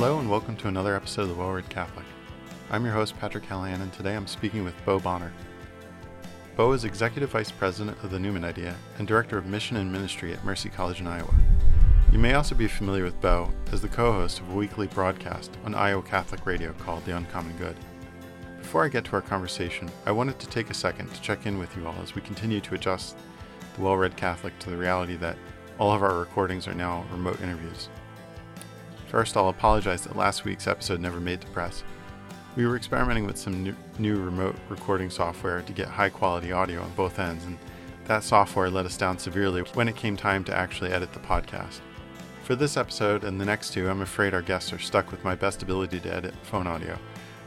Hello, and welcome to another episode of the Well Read Catholic. I'm your host, Patrick Callahan, and today I'm speaking with Bo Bonner. Bo is Executive Vice President of the Newman Idea and Director of Mission and Ministry at Mercy College in Iowa. You may also be familiar with Bo as the co host of a weekly broadcast on Iowa Catholic Radio called The Uncommon Good. Before I get to our conversation, I wanted to take a second to check in with you all as we continue to adjust the Well Read Catholic to the reality that all of our recordings are now remote interviews. First, I'll apologize that last week's episode never made the press. We were experimenting with some new, remote recording software to get high quality audio on both ends, and that software let us down severely when it came time to actually edit the podcast. For this episode and the next two, I'm afraid our guests are stuck with my best ability to edit phone audio,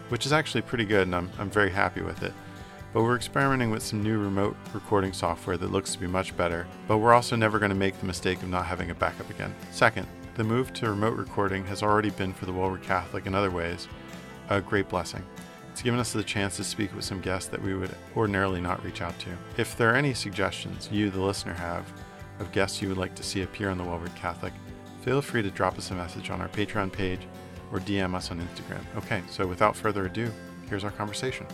which is actually pretty good and I'm, I'm very happy with it. But we're experimenting with some new remote recording software that looks to be much better, but we're also never going to make the mistake of not having a backup again. Second, the move to remote recording has already been for the Read Catholic in other ways a great blessing. It's given us the chance to speak with some guests that we would ordinarily not reach out to. If there are any suggestions you, the listener, have of guests you would like to see appear on the Read Catholic, feel free to drop us a message on our Patreon page or DM us on Instagram. Okay, so without further ado, here's our conversation.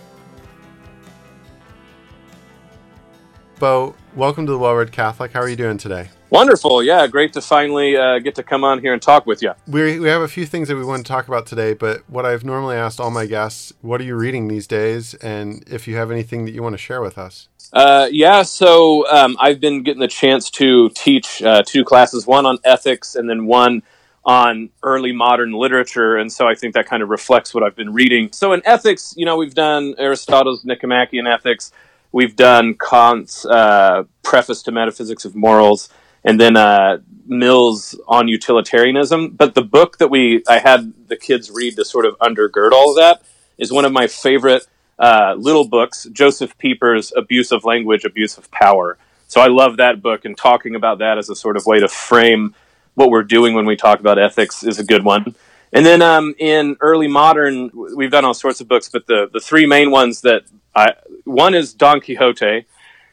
Bo, welcome to the Read Catholic. How are you doing today? Wonderful. Yeah, great to finally uh, get to come on here and talk with you. We, we have a few things that we want to talk about today, but what I've normally asked all my guests, what are you reading these days? And if you have anything that you want to share with us. Uh, yeah, so um, I've been getting the chance to teach uh, two classes, one on ethics and then one on early modern literature. And so I think that kind of reflects what I've been reading. So in ethics, you know, we've done Aristotle's Nicomachean Ethics, we've done Kant's uh, Preface to Metaphysics of Morals and then uh, Mill's on utilitarianism. But the book that we I had the kids read to sort of undergird all of that is one of my favorite uh, little books, Josef Pieper's Abuse of Language, Abuse of Power. So I love that book, and talking about that as a sort of way to frame what we're doing when we talk about ethics is a good one. And then um, in early modern, we've done all sorts of books, but the the three main ones that I one is Don Quixote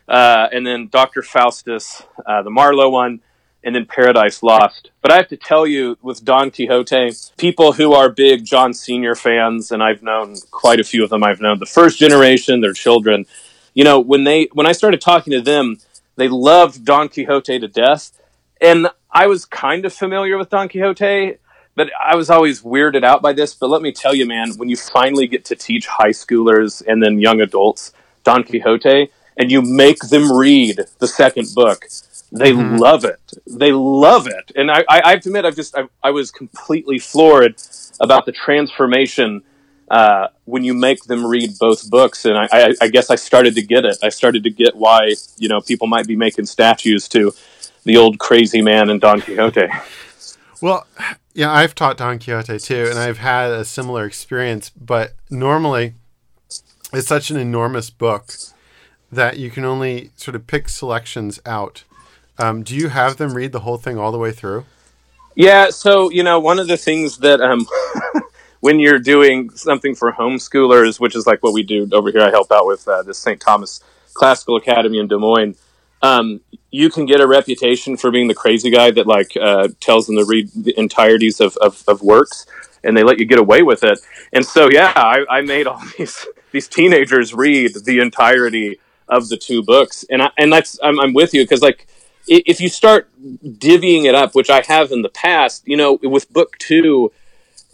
uh, and then Dr. Faustus, uh, the Marlowe one, and then Paradise Lost. But I have to tell you, with Don Quixote, people who are big John Senior fans, and I've known quite a few of them. I've known the first generation, their children. You know, when they when I started talking to them, they loved Don Quixote to death, and I was kind of familiar with Don Quixote. But I was always weirded out by this. But let me tell you, man, when you finally get to teach high schoolers and then young adults Don Quixote, and you make them read the second book, they mm-hmm. love it. They love it. And I, I, I have to admit, I've just, I, I, was completely floored about the transformation uh, when you make them read both books. And I, I, I, guess I started to get it. I started to get why, you know, people might be making statues to the old crazy man in Don Quixote. Well, yeah, I've taught Don Quixote too, and I've had a similar experience, but normally it's such an enormous book that you can only sort of pick selections out. Um, do you have them read the whole thing all the way through? Yeah. So you know, one of the things that um, when you're doing something for homeschoolers, which is like what we do over here, I help out with uh, the St. Thomas Classical Academy in Des Moines. Um, you can get a reputation for being the crazy guy that like uh, tells them to read the entireties of, of, of, works, and they let you get away with it. And so, yeah, I, I made all these these teenagers read the entirety of the two books, and I, and that's I'm, I'm with you because like if you start divvying it up, which I have in the past, you know, with book two,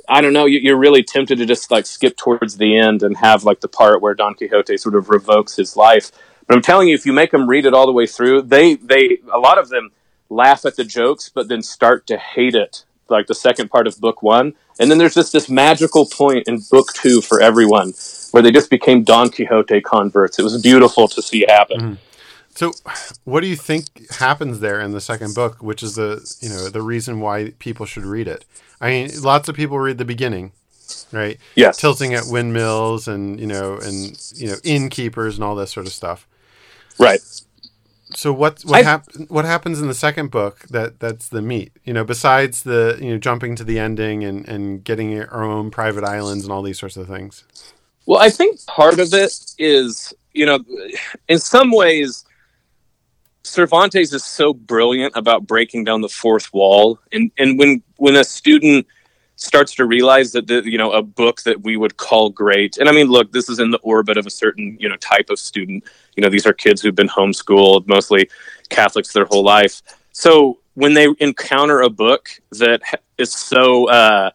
I don't know, you're really tempted to just like skip towards the end and have like the part where Don Quixote sort of revokes his life. But I'm telling you, if you make them read it all the way through, they they a lot of them laugh at the jokes, but then start to hate it, like the second part of book one. And then there's just this magical point in book two for everyone where they just became Don Quixote converts. It was beautiful to see happen. Mm. So, what do you think happens there in the second book, which is the you know the reason why people should read it? I mean, lots of people read the beginning, right? Yes, tilting at windmills and you know and you know innkeepers and all this sort of stuff. Right. So what what hap- what happens in the second book that that's the meat? You know, besides the you know jumping to the ending and and getting our own private islands and all these sorts of things. Well, I think part of it is, you know, in some ways, Cervantes is so brilliant about breaking down the fourth wall, and and when when a student starts to realize that the you know a book that we would call great and i mean look this is in the orbit of a certain you know type of student. You know these are kids who've been homeschooled mostly catholics their whole life. So when they encounter a book that is so uh,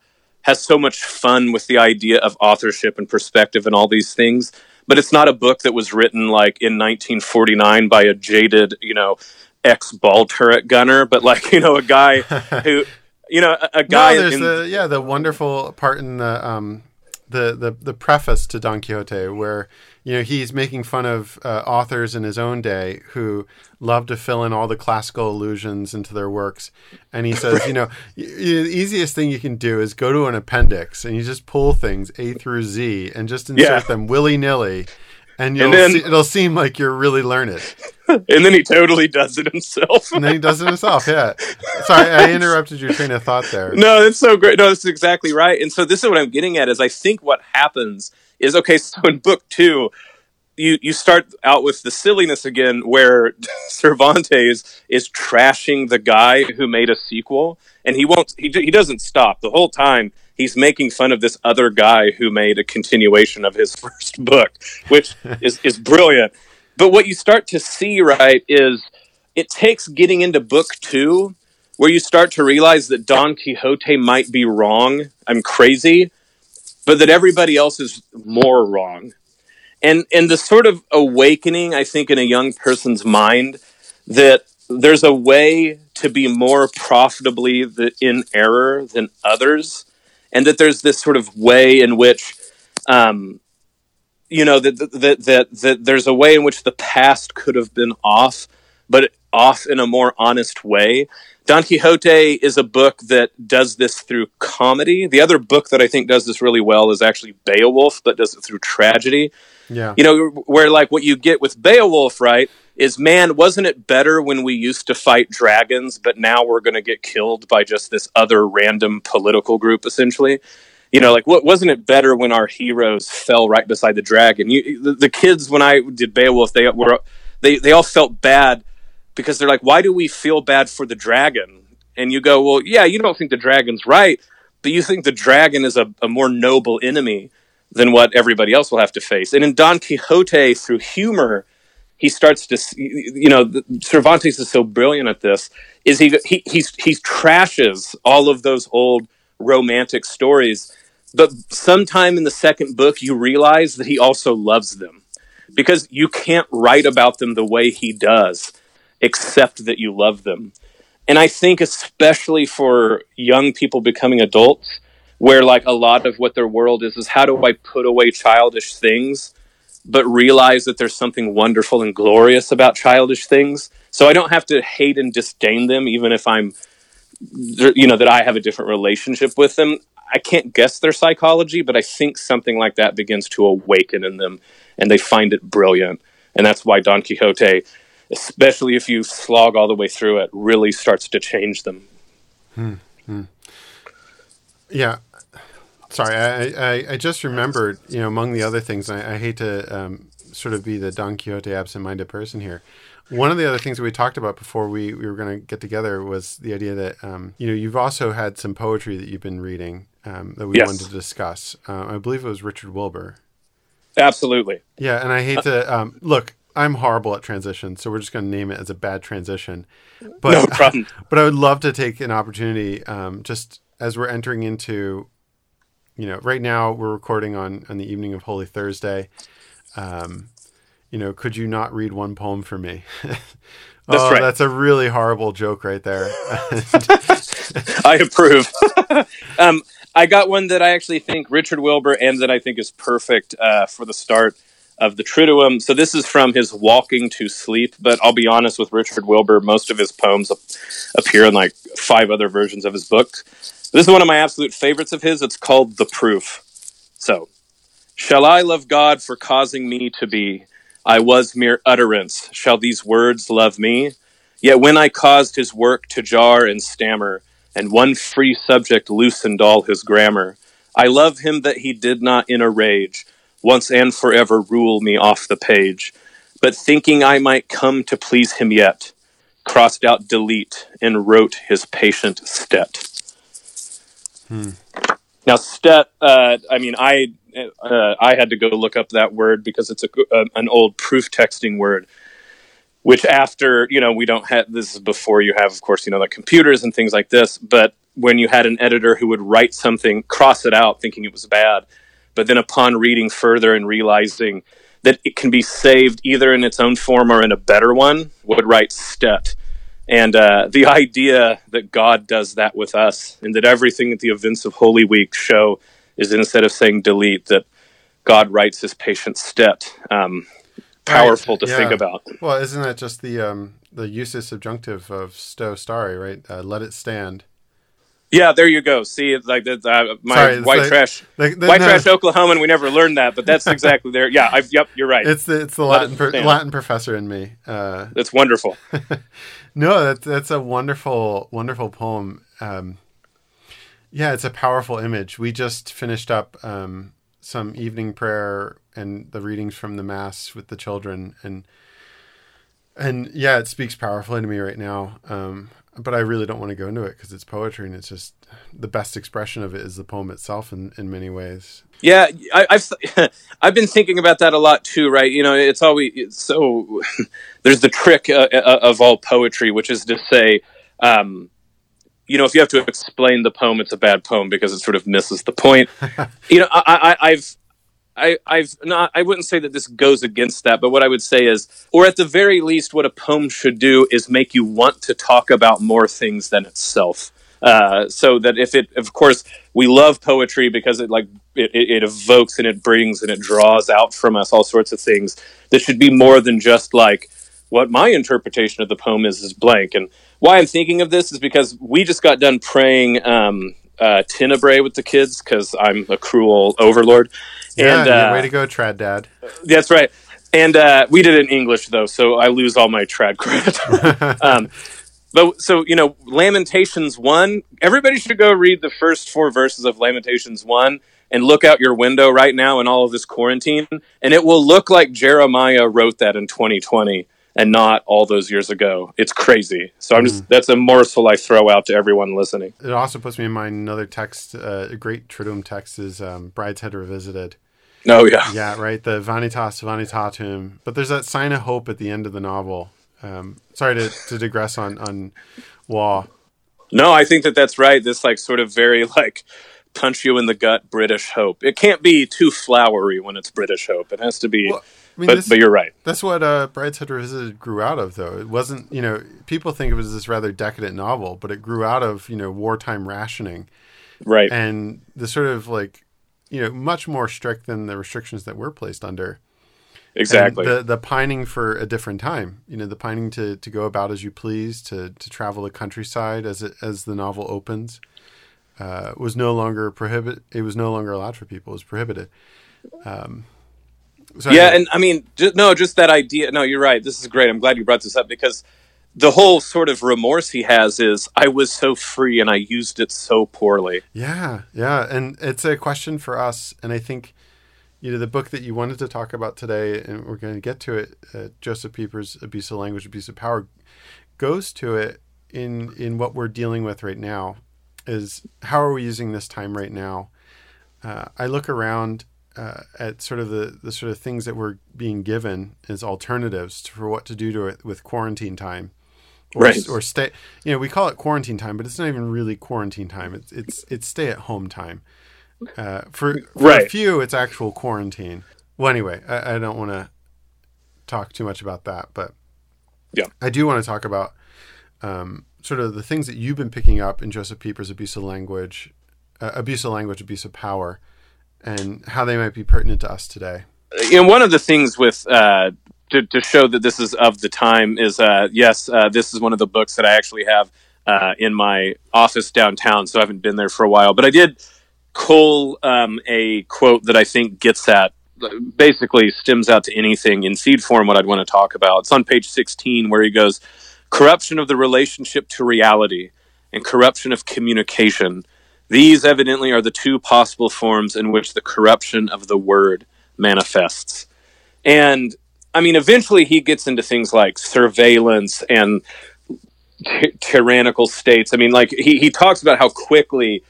has so much fun with the idea of authorship and perspective and all these things but it's not a book that was written like in 1949 by a jaded you know ex ball turret gunner but like you know a guy who you know, a, a guy. No, there's in, the yeah the wonderful part in the um the the the preface to Don Quixote where you know he's making fun of uh, authors in his own day who love to fill in all the classical allusions into their works, and he says, you know, y- y- the easiest thing you can do is go to an appendix and you just pull things A through Z and just insert yeah. them willy nilly and, and then, see, it'll seem like you're really learned. and then he totally does it himself. and then he does it himself. Yeah. Sorry, I interrupted your train of thought there. No, that's so great. No, that's exactly right. And so this is what I'm getting at is I think what happens is okay. So in book two, you you start out with the silliness again, where Cervantes is trashing the guy who made a sequel, and he won't. He he doesn't stop the whole time he's making fun of this other guy who made a continuation of his first book, which is, is brilliant. But what you start to see, right, is it takes getting into book two where you start to realize that Don Quixote might be wrong. I'm crazy, but that everybody else is more wrong. And and the sort of awakening, I think, in a young person's mind that there's a way to be more profitably in error than others and that there's this sort of way in which um, you know that, that that that there's a way in which the past could have been off but off in a more honest way. Don quixote is a book that does this through comedy. The other book that i think does this really well is actually beowulf that does it through tragedy. Yeah. You know where like what you get with beowulf right is man, wasn't it better when we used to fight dragons, but now we're going to get killed by just this other random political group, essentially? You know, like, what wasn't it better when our heroes fell right beside the dragon? You, the, the kids, when I did Beowulf, they were they they all felt bad because they're like, why do we feel bad for the dragon? And you go, well, yeah, you don't think the dragon's right, but you think the dragon is a, a more noble enemy than what everybody else will have to face. And in Don Quixote, through humor he starts to you know cervantes is so brilliant at this is he he he's, he trashes all of those old romantic stories but sometime in the second book you realize that he also loves them because you can't write about them the way he does except that you love them. And i think especially for young people becoming adults where like a lot of what their world is is how do i put away childish things but realize that there's something wonderful and glorious about childish things. So I don't have to hate and disdain them, even if I'm, you know, that I have a different relationship with them. I can't guess their psychology, but I think something like that begins to awaken in them and they find it brilliant. And that's why Don Quixote, especially if you slog all the way through it, really starts to change them. Hmm. hmm. Yeah, Sorry, I, I, I, just remembered, you know, among the other things, I, I hate to um, sort of be the Don Quixote absent-minded person here. One of the other things that we talked about before we, we were going to get together was the idea that, um, you know, you've also had some poetry that you've been reading um, that we yes. wanted to discuss. Uh, I believe it was Richard Wilbur. Absolutely. Yeah, and I hate to um, look. I'm horrible at transitions, so we're just going to name it as a bad transition. But, no problem. But I would love to take an opportunity, um, just as we're entering into you know, right now we're recording on on the evening of Holy Thursday. Um, you know, could you not read one poem for me? that's oh, right. That's a really horrible joke right there. I approve. um, I got one that I actually think Richard Wilbur and that I think is perfect uh, for the start of the Triduum. So this is from his Walking to Sleep, but I'll be honest with Richard Wilbur, most of his poems appear in like five other versions of his book. This is one of my absolute favorites of his. It's called The Proof. So, shall I love God for causing me to be? I was mere utterance. Shall these words love me? Yet when I caused his work to jar and stammer, and one free subject loosened all his grammar, I love him that he did not in a rage once and forever rule me off the page, but thinking I might come to please him yet, crossed out delete and wrote his patient stet. Hmm. Now, stet. Uh, I mean, I uh, I had to go look up that word because it's a, a, an old proof texting word. Which after you know we don't have this is before you have of course you know like computers and things like this. But when you had an editor who would write something, cross it out, thinking it was bad, but then upon reading further and realizing that it can be saved either in its own form or in a better one, would write stet and uh, the idea that God does that with us, and that everything that the events of Holy Week show is instead of saying delete, that God writes his patient stet. Um, powerful right. to yeah. think about. Well, isn't that just the um, the jussive subjunctive of sto stare, right? Uh, let it stand. Yeah, there you go. See, like the, uh, my Sorry, white like, trash, like, the, white no, trash Oklahoman. We never learned that, but that's exactly there. Yeah, I've, yep, you're right. It's the it's the Latin per, Latin professor in me. Uh, that's wonderful. no, that's that's a wonderful wonderful poem. Um, yeah, it's a powerful image. We just finished up um, some evening prayer and the readings from the mass with the children, and and yeah, it speaks powerfully to me right now. Um, but I really don't want to go into it because it's poetry and it's just the best expression of it is the poem itself in, in many ways. Yeah, I, have I've been thinking about that a lot too. Right, you know, it's always it's so there's the trick uh, uh, of all poetry, which is to say, um, you know, if you have to explain the poem, it's a bad poem because it sort of misses the point. you know, I, I, I've I, I've not. I wouldn't say that this goes against that, but what I would say is, or at the very least, what a poem should do is make you want to talk about more things than itself. Uh, so that if it, of course, we love poetry because it like it, it, evokes and it brings and it draws out from us all sorts of things. That should be more than just like what my interpretation of the poem is is blank. And why I'm thinking of this is because we just got done praying um, uh, Tenebrae with the kids because I'm a cruel overlord. Yeah, and, uh, way to go, trad dad. That's right. And uh, we did it in English though, so I lose all my trad credit. um, but so you know, Lamentations one. Everybody should go read the first four verses of Lamentations one and look out your window right now in all of this quarantine, and it will look like Jeremiah wrote that in 2020 and not all those years ago. It's crazy. So I'm just mm. that's a morsel I throw out to everyone listening. It also puts me in mind another text, uh, a great Triduum text is um, Brideshead Revisited. Oh yeah, yeah, right. The Vanitas Vanitatum, but there's that sign of hope at the end of the novel. Um, sorry to, to digress on on Waugh. No, I think that that's right. This like sort of very like punch you in the gut British hope. It can't be too flowery when it's British hope. It has to be. Well, I mean, but, this, but you're right. That's what uh, Brideshead Revisited grew out of, though. It wasn't, you know, people think of it as this rather decadent novel, but it grew out of, you know, wartime rationing. Right. And the sort of like, you know, much more strict than the restrictions that we're placed under. Exactly. And the the pining for a different time, you know, the pining to, to go about as you please, to, to travel the countryside as it, as the novel opens, uh, was no longer prohibit. It was no longer allowed for people. It was prohibited. Um, so yeah, and I mean, just, no, just that idea. No, you're right. This is great. I'm glad you brought this up because the whole sort of remorse he has is I was so free and I used it so poorly. Yeah, yeah, and it's a question for us, and I think you know the book that you wanted to talk about today, and we're going to get to it. Uh, Josef Pieper's "Abuse of Language, Abuse of Power" goes to it in in what we're dealing with right now. Is how are we using this time right now? Uh, I look around uh, at sort of the, the sort of things that we're being given as alternatives for what to do to it with quarantine time. Or, right. or stay, you know, we call it quarantine time, but it's not even really quarantine time. It's it's it's stay at home time. Uh, for, for right. a few, it's actual quarantine. Well, anyway, I, I don't want to talk too much about that, but yeah, I do want to talk about um, sort of the things that you've been picking up in Josef Pieper's abuse of language, uh, abuse of language, abuse of power, and how they might be pertinent to us today. You know, one of the things with uh, to, to, show that this is of the time is uh, yes, uh, this is one of the books that I actually have uh, in my office downtown. So I haven't been there for a while, but I did cull um, a quote that I think gets at basically stems out to anything in seed form what I'd want to talk about. It's on page 16 where he goes, corruption of the relationship to reality and corruption of communication these evidently are the two possible forms in which the corruption of the word manifests. And I mean, eventually he gets into things like surveillance and ty- tyrannical states. I mean, like he, he talks about how quickly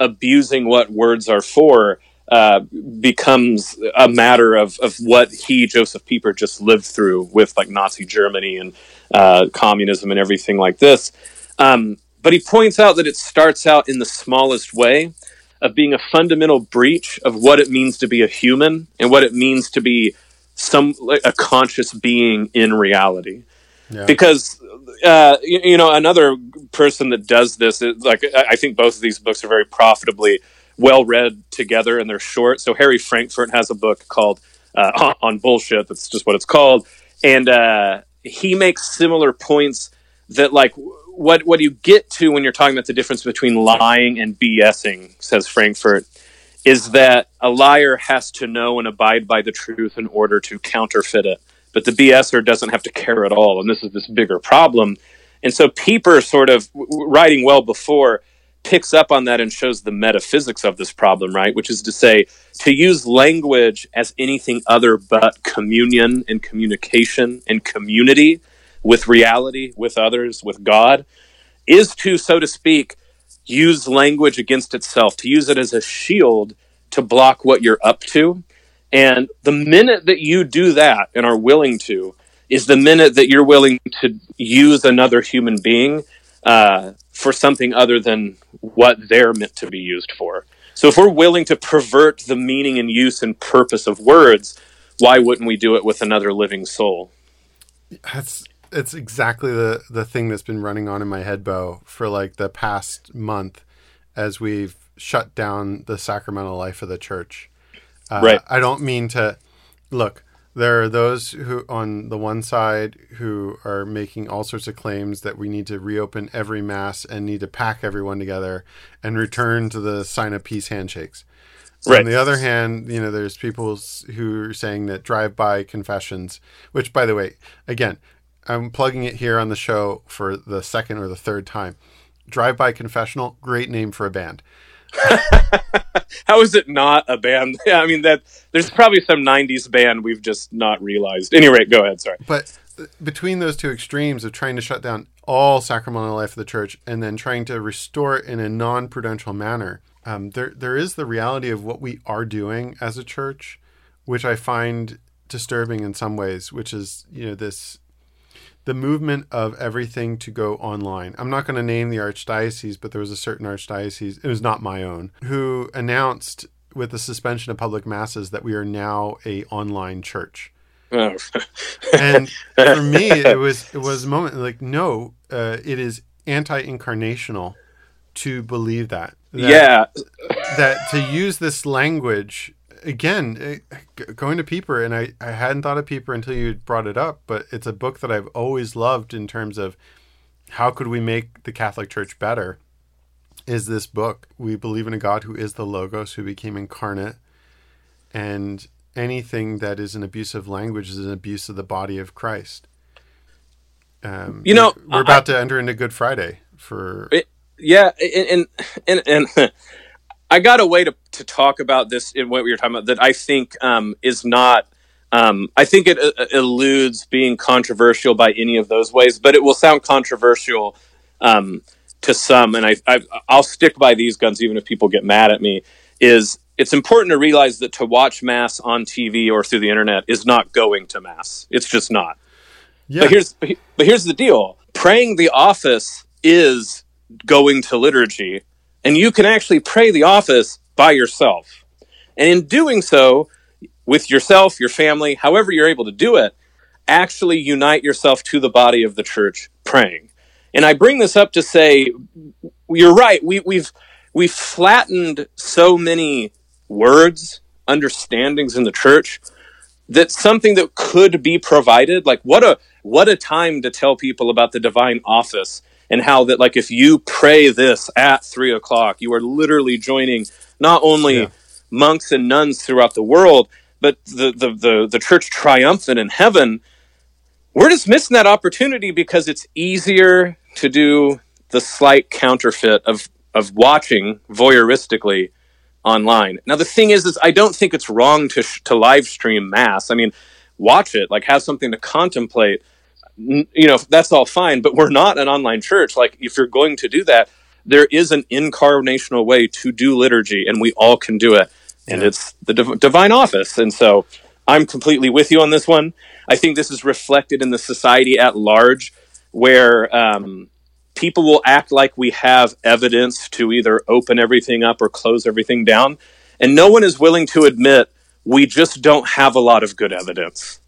abusing what words are for uh, becomes a matter of, of what he, Josef Pieper, just lived through with like Nazi Germany and uh, communism and everything like this. Um, but he points out that it starts out in the smallest way of being a fundamental breach of what it means to be a human and what it means to be some like, a conscious being in reality. Yeah. Because uh, you, you, know another person that does this is, like I think both of these books are very profitably well read together and they're short. So Harry Frankfurt has a book called uh, on bullshit. That's just what it's called, and uh, he makes similar points that like what what do you get to when you're talking about the difference between lying and BSing, says Frankfurt, is that a liar has to know and abide by the truth in order to counterfeit it. But the BSer doesn't have to care at all. And this is this bigger problem. And so Pieper, sort of writing well before, picks up on that and shows the metaphysics of this problem, right? Which is to say, to use language as anything other but communion and communication and community with reality, with others, with God, is to, so to speak, use language against itself, to use it as a shield to block what you're up to. And the minute that you do that and are willing to, is the minute that you're willing to use another human being uh, for something other than what they're meant to be used for. So if we're willing to pervert the meaning and use and purpose of words, why wouldn't we do it with another living soul? That's it's exactly the the thing that's been running on in my head, Bo, for like the past month, as we've shut down the sacramental life of the church. Uh, right. I don't mean to look. There are those who, on the one side, who are making all sorts of claims that we need to reopen every mass and need to pack everyone together and return to the sign of peace handshakes. Right. On the other hand, you know, there's people who are saying that drive-by confessions, which, by the way, again, I'm plugging it here on the show for the second or the third time. Drive by confessional, great name for a band. How is it not a band? Yeah, I mean that there's probably some '90s band we've just not realized. Any rate, go ahead. Sorry, but between those two extremes of trying to shut down all sacramental life of the church and then trying to restore it in a non-prudential manner, um, there there is the reality of what we are doing as a church, which I find disturbing in some ways. Which is you know this the movement of everything to go online. I'm not going to name the archdiocese, but there was a certain archdiocese, it was not my own, who announced with the suspension of public masses that we are now a online church. Oh. and for me, it was it was a moment like no, uh, it is anti-incarnational to believe that. that. Yeah, that to use this language again, eh, going to Pieper, and I, I hadn't thought of Pieper until you brought it up, but it's a book that I've always loved in terms of how could we make the Catholic Church better. Is this book? We believe in a God who is the Logos, who became incarnate, and anything that is an abusive language is an abuse of the body of Christ. Um, you know, we're, we're about I, to enter into Good Friday for. It, yeah, and and and, and I got a way to, to talk about this in what we were talking about that I think um, is not. Um, I think it uh, eludes being controversial by any of those ways, but it will sound controversial um, to some. And I, I, I'll stick by these guns, even if people get mad at me. Is it's important to realize that to watch mass on TV or through the internet is not going to mass. It's just not. Yeah. But here's but here's the deal: praying the office is going to liturgy and you can actually pray the office by yourself. And in doing so, with yourself, your family, however you're able to do it, actually unite yourself to the body of the church praying. And I bring this up to say, you're right. We, we've we've flattened so many words, understandings in the church that something that could be provided, like what a what a time to tell people about the divine office and how that like if you pray this at three o'clock, you are literally joining not only yeah. monks and nuns throughout the world, but the, the the the church triumphant in heaven. We're just missing that opportunity because it's easier to do the slight counterfeit of of watching voyeuristically online. Now the thing is, is I don't think it's wrong to sh- to live stream mass. I mean, watch it, like have something to contemplate you know that's all fine but we're not an online church like if you're going to do that there is an incarnational way to do liturgy, and we all can do it. And yeah. it's the div- divine office. And so I'm completely with you on this one. I think this is reflected in the society at large, where um, people will act like we have evidence to either open everything up or close everything down. And no one is willing to admit we just don't have a lot of good evidence.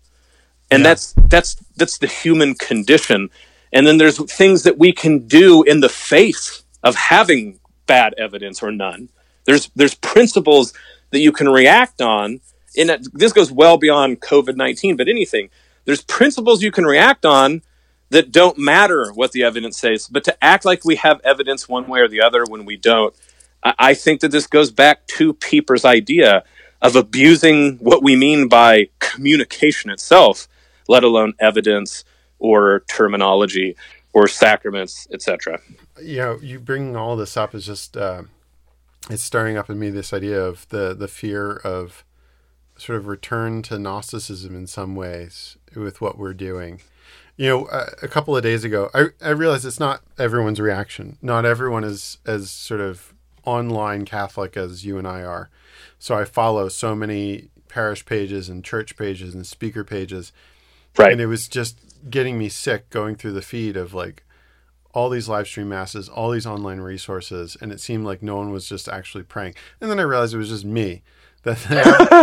And yeah. that's that's that's the human condition. And then there's things that we can do in the face of having bad evidence or none. There's there's principles that you can react on. And this goes well beyond COVID nineteen, but anything. There's principles you can react on that don't matter what the evidence says, but to act like we have evidence one way or the other when we don't. I, I think that this goes back to Pieper's idea of abusing what we mean by communication itself, let alone evidence or terminology or sacraments, etc. You know, you bringing all this up is just uh, it's stirring up in me this idea of the the fear of sort of return to Gnosticism in some ways with what we're doing. You know, a, a couple of days ago, I I realized it's not everyone's reaction. Not everyone is as sort of online Catholic as you and I are. So I follow so many parish pages and church pages and speaker pages. Right. And it was just getting me sick going through the feed of like all these live stream masses, all these online resources, and it seemed like no one was just actually praying. And then I realized it was just me. That the,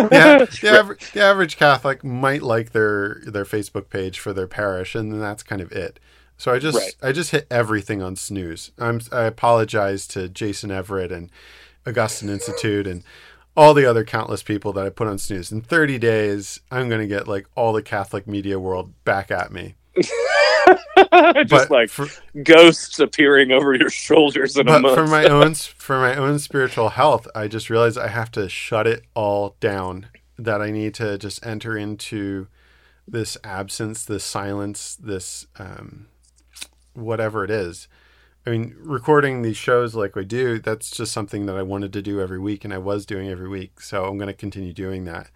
the, the, average, the average Catholic might like their their Facebook page for their parish, and then that's kind of it. So I just right. I just hit everything on snooze. I'm I apologize to Jason Evert and Augustine Institute and all the other countless people that I put on snooze. In 30 days, I'm going to get like all the Catholic media world back at me. just but like for, ghosts appearing over your shoulders in but a month. for my own for my own spiritual health, I just realized I have to shut it all down. That I need to just enter into this absence, this silence, this um, whatever it is. I mean, recording these shows like we do, that's just something that I wanted to do every week and I was doing every week. So I'm going to continue doing that.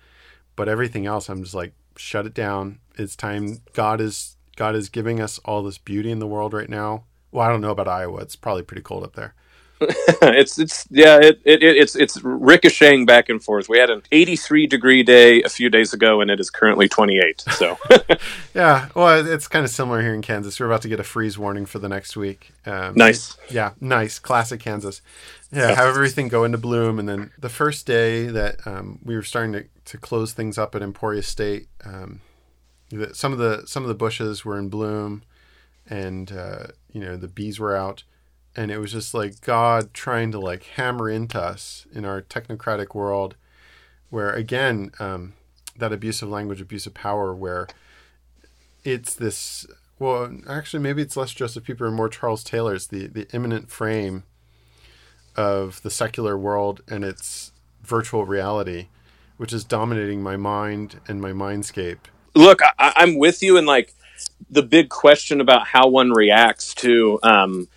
But everything else, I'm just like, shut it down. It's time. God is, God is giving us all this beauty in the world right now. Well, I don't know about Iowa. It's probably pretty cold up there. it's it's yeah it, it, it's it's ricocheting back and forth. We had an 83 degree day a few days ago, and it is currently 28. So yeah, well, it's kind of similar here in Kansas. We're about to get a freeze warning for the next week. Um, nice, yeah, nice, classic Kansas. Yeah, have everything go into bloom, and then the first day that um, we were starting to, to close things up at Emporia State, um, some of the some of the bushes were in bloom, and uh, you know the bees were out and it was just like God trying to like hammer into us in our technocratic world, where again, um, that abusive language, abuse of power, where it's this. Well, actually, maybe it's less Josef Pieper and more Charles Taylor's the the immanent frame of the secular world and its virtual reality, which is dominating my mind and my mindscape. Look, I, I'm with you in like the big question about how one reacts to um,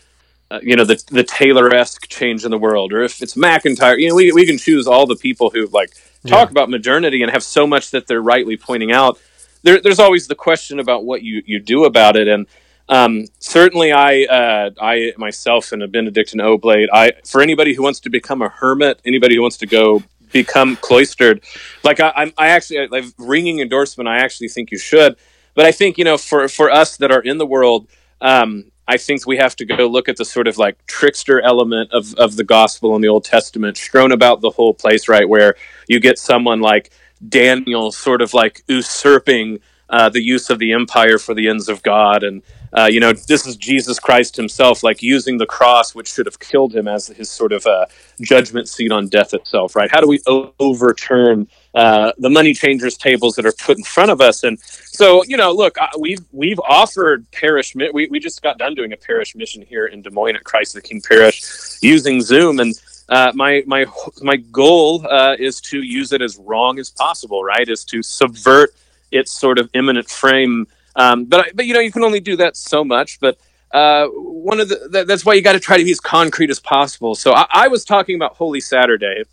uh, you know the the Taylor esque change in the world, or if it's MacIntyre, you know, we we can choose all the people who like talk yeah. about modernity and have so much that they're rightly pointing out. There, there's always the question about what you you do about it, and um, certainly I uh, I myself and a Benedictine Oblate. I for anybody who wants to become a hermit, anybody who wants to go become cloistered, like I, I'm I actually like ringing endorsement. I actually think you should, but I think you know for for us that are in the world. Um, I think we have to go look at the sort of like trickster element of, of the gospel in the Old Testament strewn about the whole place, right? Where you get someone like Daniel sort of like usurping uh, the use of the empire for the ends of God. And, uh, you know, this is Jesus Christ himself, like using the cross, which should have killed him as his sort of uh, judgment seat on death itself, right? How do we o- overturn uh, the money changers tables that are put in front of us. And so, you know, look, we've we've offered parish. We we just got done doing a parish mission here in Des Moines at Christ the King Parish using Zoom, and uh, my my my goal uh, is to use it as wrong as possible. Right, is to subvert its sort of immanent frame. Um, but but you know, you can only do that so much. But uh, one of the that's why you got to try to be as concrete as possible. So I, I was talking about Holy Saturday,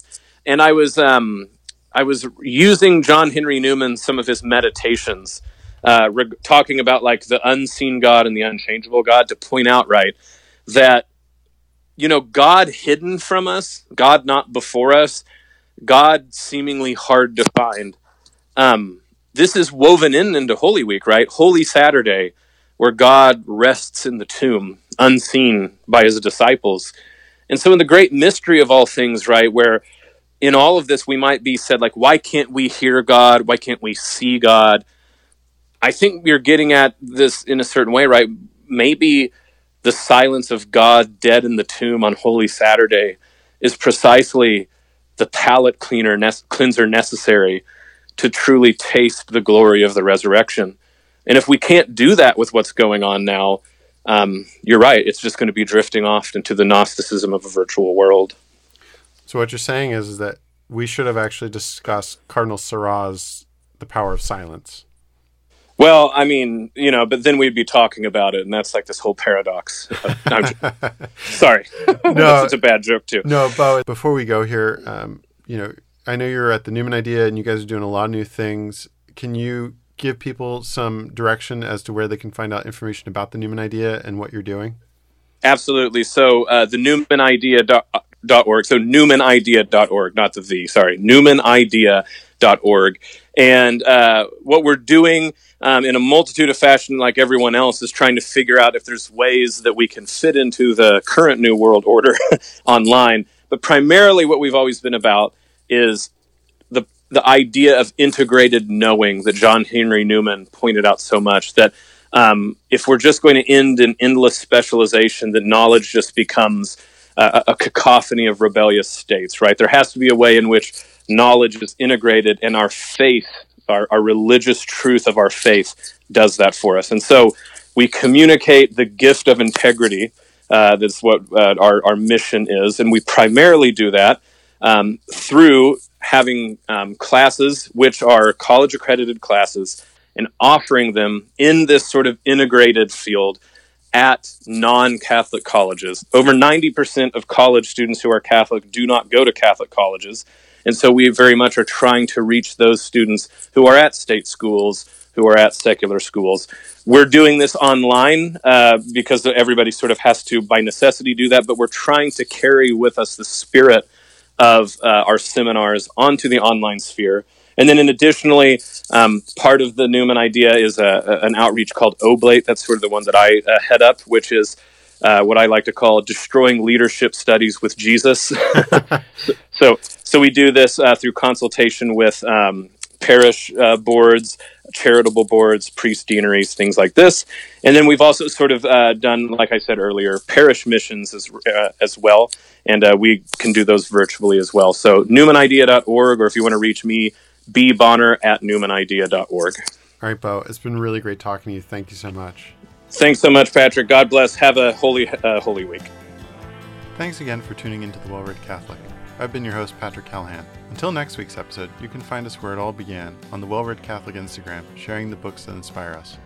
and I was um, I was using John Henry Newman, some of his meditations, uh, reg- talking about like the unseen God and the unchangeable God to point out, right, that you know, God hidden from us, God not before us, God seemingly hard to find. Um, this is woven in into Holy Week, right? Holy Saturday, where God rests in the tomb, unseen by his disciples. And so, in the great mystery of all things, right, where in all of this we might be said, like, why can't we hear God? Why can't we see God? I think we're getting at this in a certain way, right? Maybe the silence of God dead in the tomb on Holy Saturday is precisely the palate cleaner ne- cleanser necessary to truly taste the glory of the resurrection. And if we can't do that with what's going on now, um, you're right. It's just going to be drifting off into the Gnosticism of a virtual world. So what you're saying is, that we should have actually discussed Cardinal Sarah's The Power of Silence. Well, I mean, you know, but then we'd be talking about it, and that's like this whole paradox. sorry, no, it's a bad joke too. No, but before we go here, um, you know, I know you're at the Newman Idea, and you guys are doing a lot of new things. Can you give people some direction as to where they can find out information about the Newman Idea and what you're doing? Absolutely. So uh, the Newman Idea dot org. So newmanidea.org, not the V, sorry, newmanidea.org. And uh, what we're doing um, in a multitude of fashion, like everyone else, is trying to figure out if there's ways that we can fit into the current New World Order online. But primarily, what we've always been about is the the idea of integrated knowing that John Henry Newman pointed out so much that um, if we're just going to end in endless specialization, that knowledge just becomes a, a cacophony of rebellious states, right? There has to be a way in which knowledge is integrated and our faith, our, our religious truth of our faith does that for us. And so we communicate the gift of integrity. Uh, that's what uh, our, our mission is. And we primarily do that um, through having um, classes, which are college accredited classes, and offering them in this sort of integrated field at non Catholic colleges. Over 90% of college students who are Catholic do not go to Catholic colleges. And so we very much are trying to reach those students who are at state schools, who are at secular schools. We're doing this online uh, because everybody sort of has to, by necessity, do that, but we're trying to carry with us the spirit of uh, our seminars onto the online sphere and then, in additionally, um, part of the Newman idea is a, a, an outreach called Oblate. That's sort of the one that I uh, head up, which is uh, what I like to call destroying leadership studies with Jesus. so, so we do this uh, through consultation with um, parish uh, boards, charitable boards, priest deaneries, things like this. And then we've also sort of uh, done, like I said earlier, parish missions as, uh, as well. And uh, we can do those virtually as well. So newmanidea.org, or if you want to reach me, bbonner at newmanidea.org. All right, Bo, it's been really great talking to you. Thank you so much. Thanks so much, Patrick. God bless. Have a holy, uh, holy week. Thanks again for tuning into the Well Read Catholic. I've been your host, Patrick Callahan. Until next week's episode, you can find us where it all began on the Well Read Catholic Instagram, sharing the books that inspire us.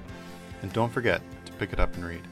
And don't forget to pick it up and read.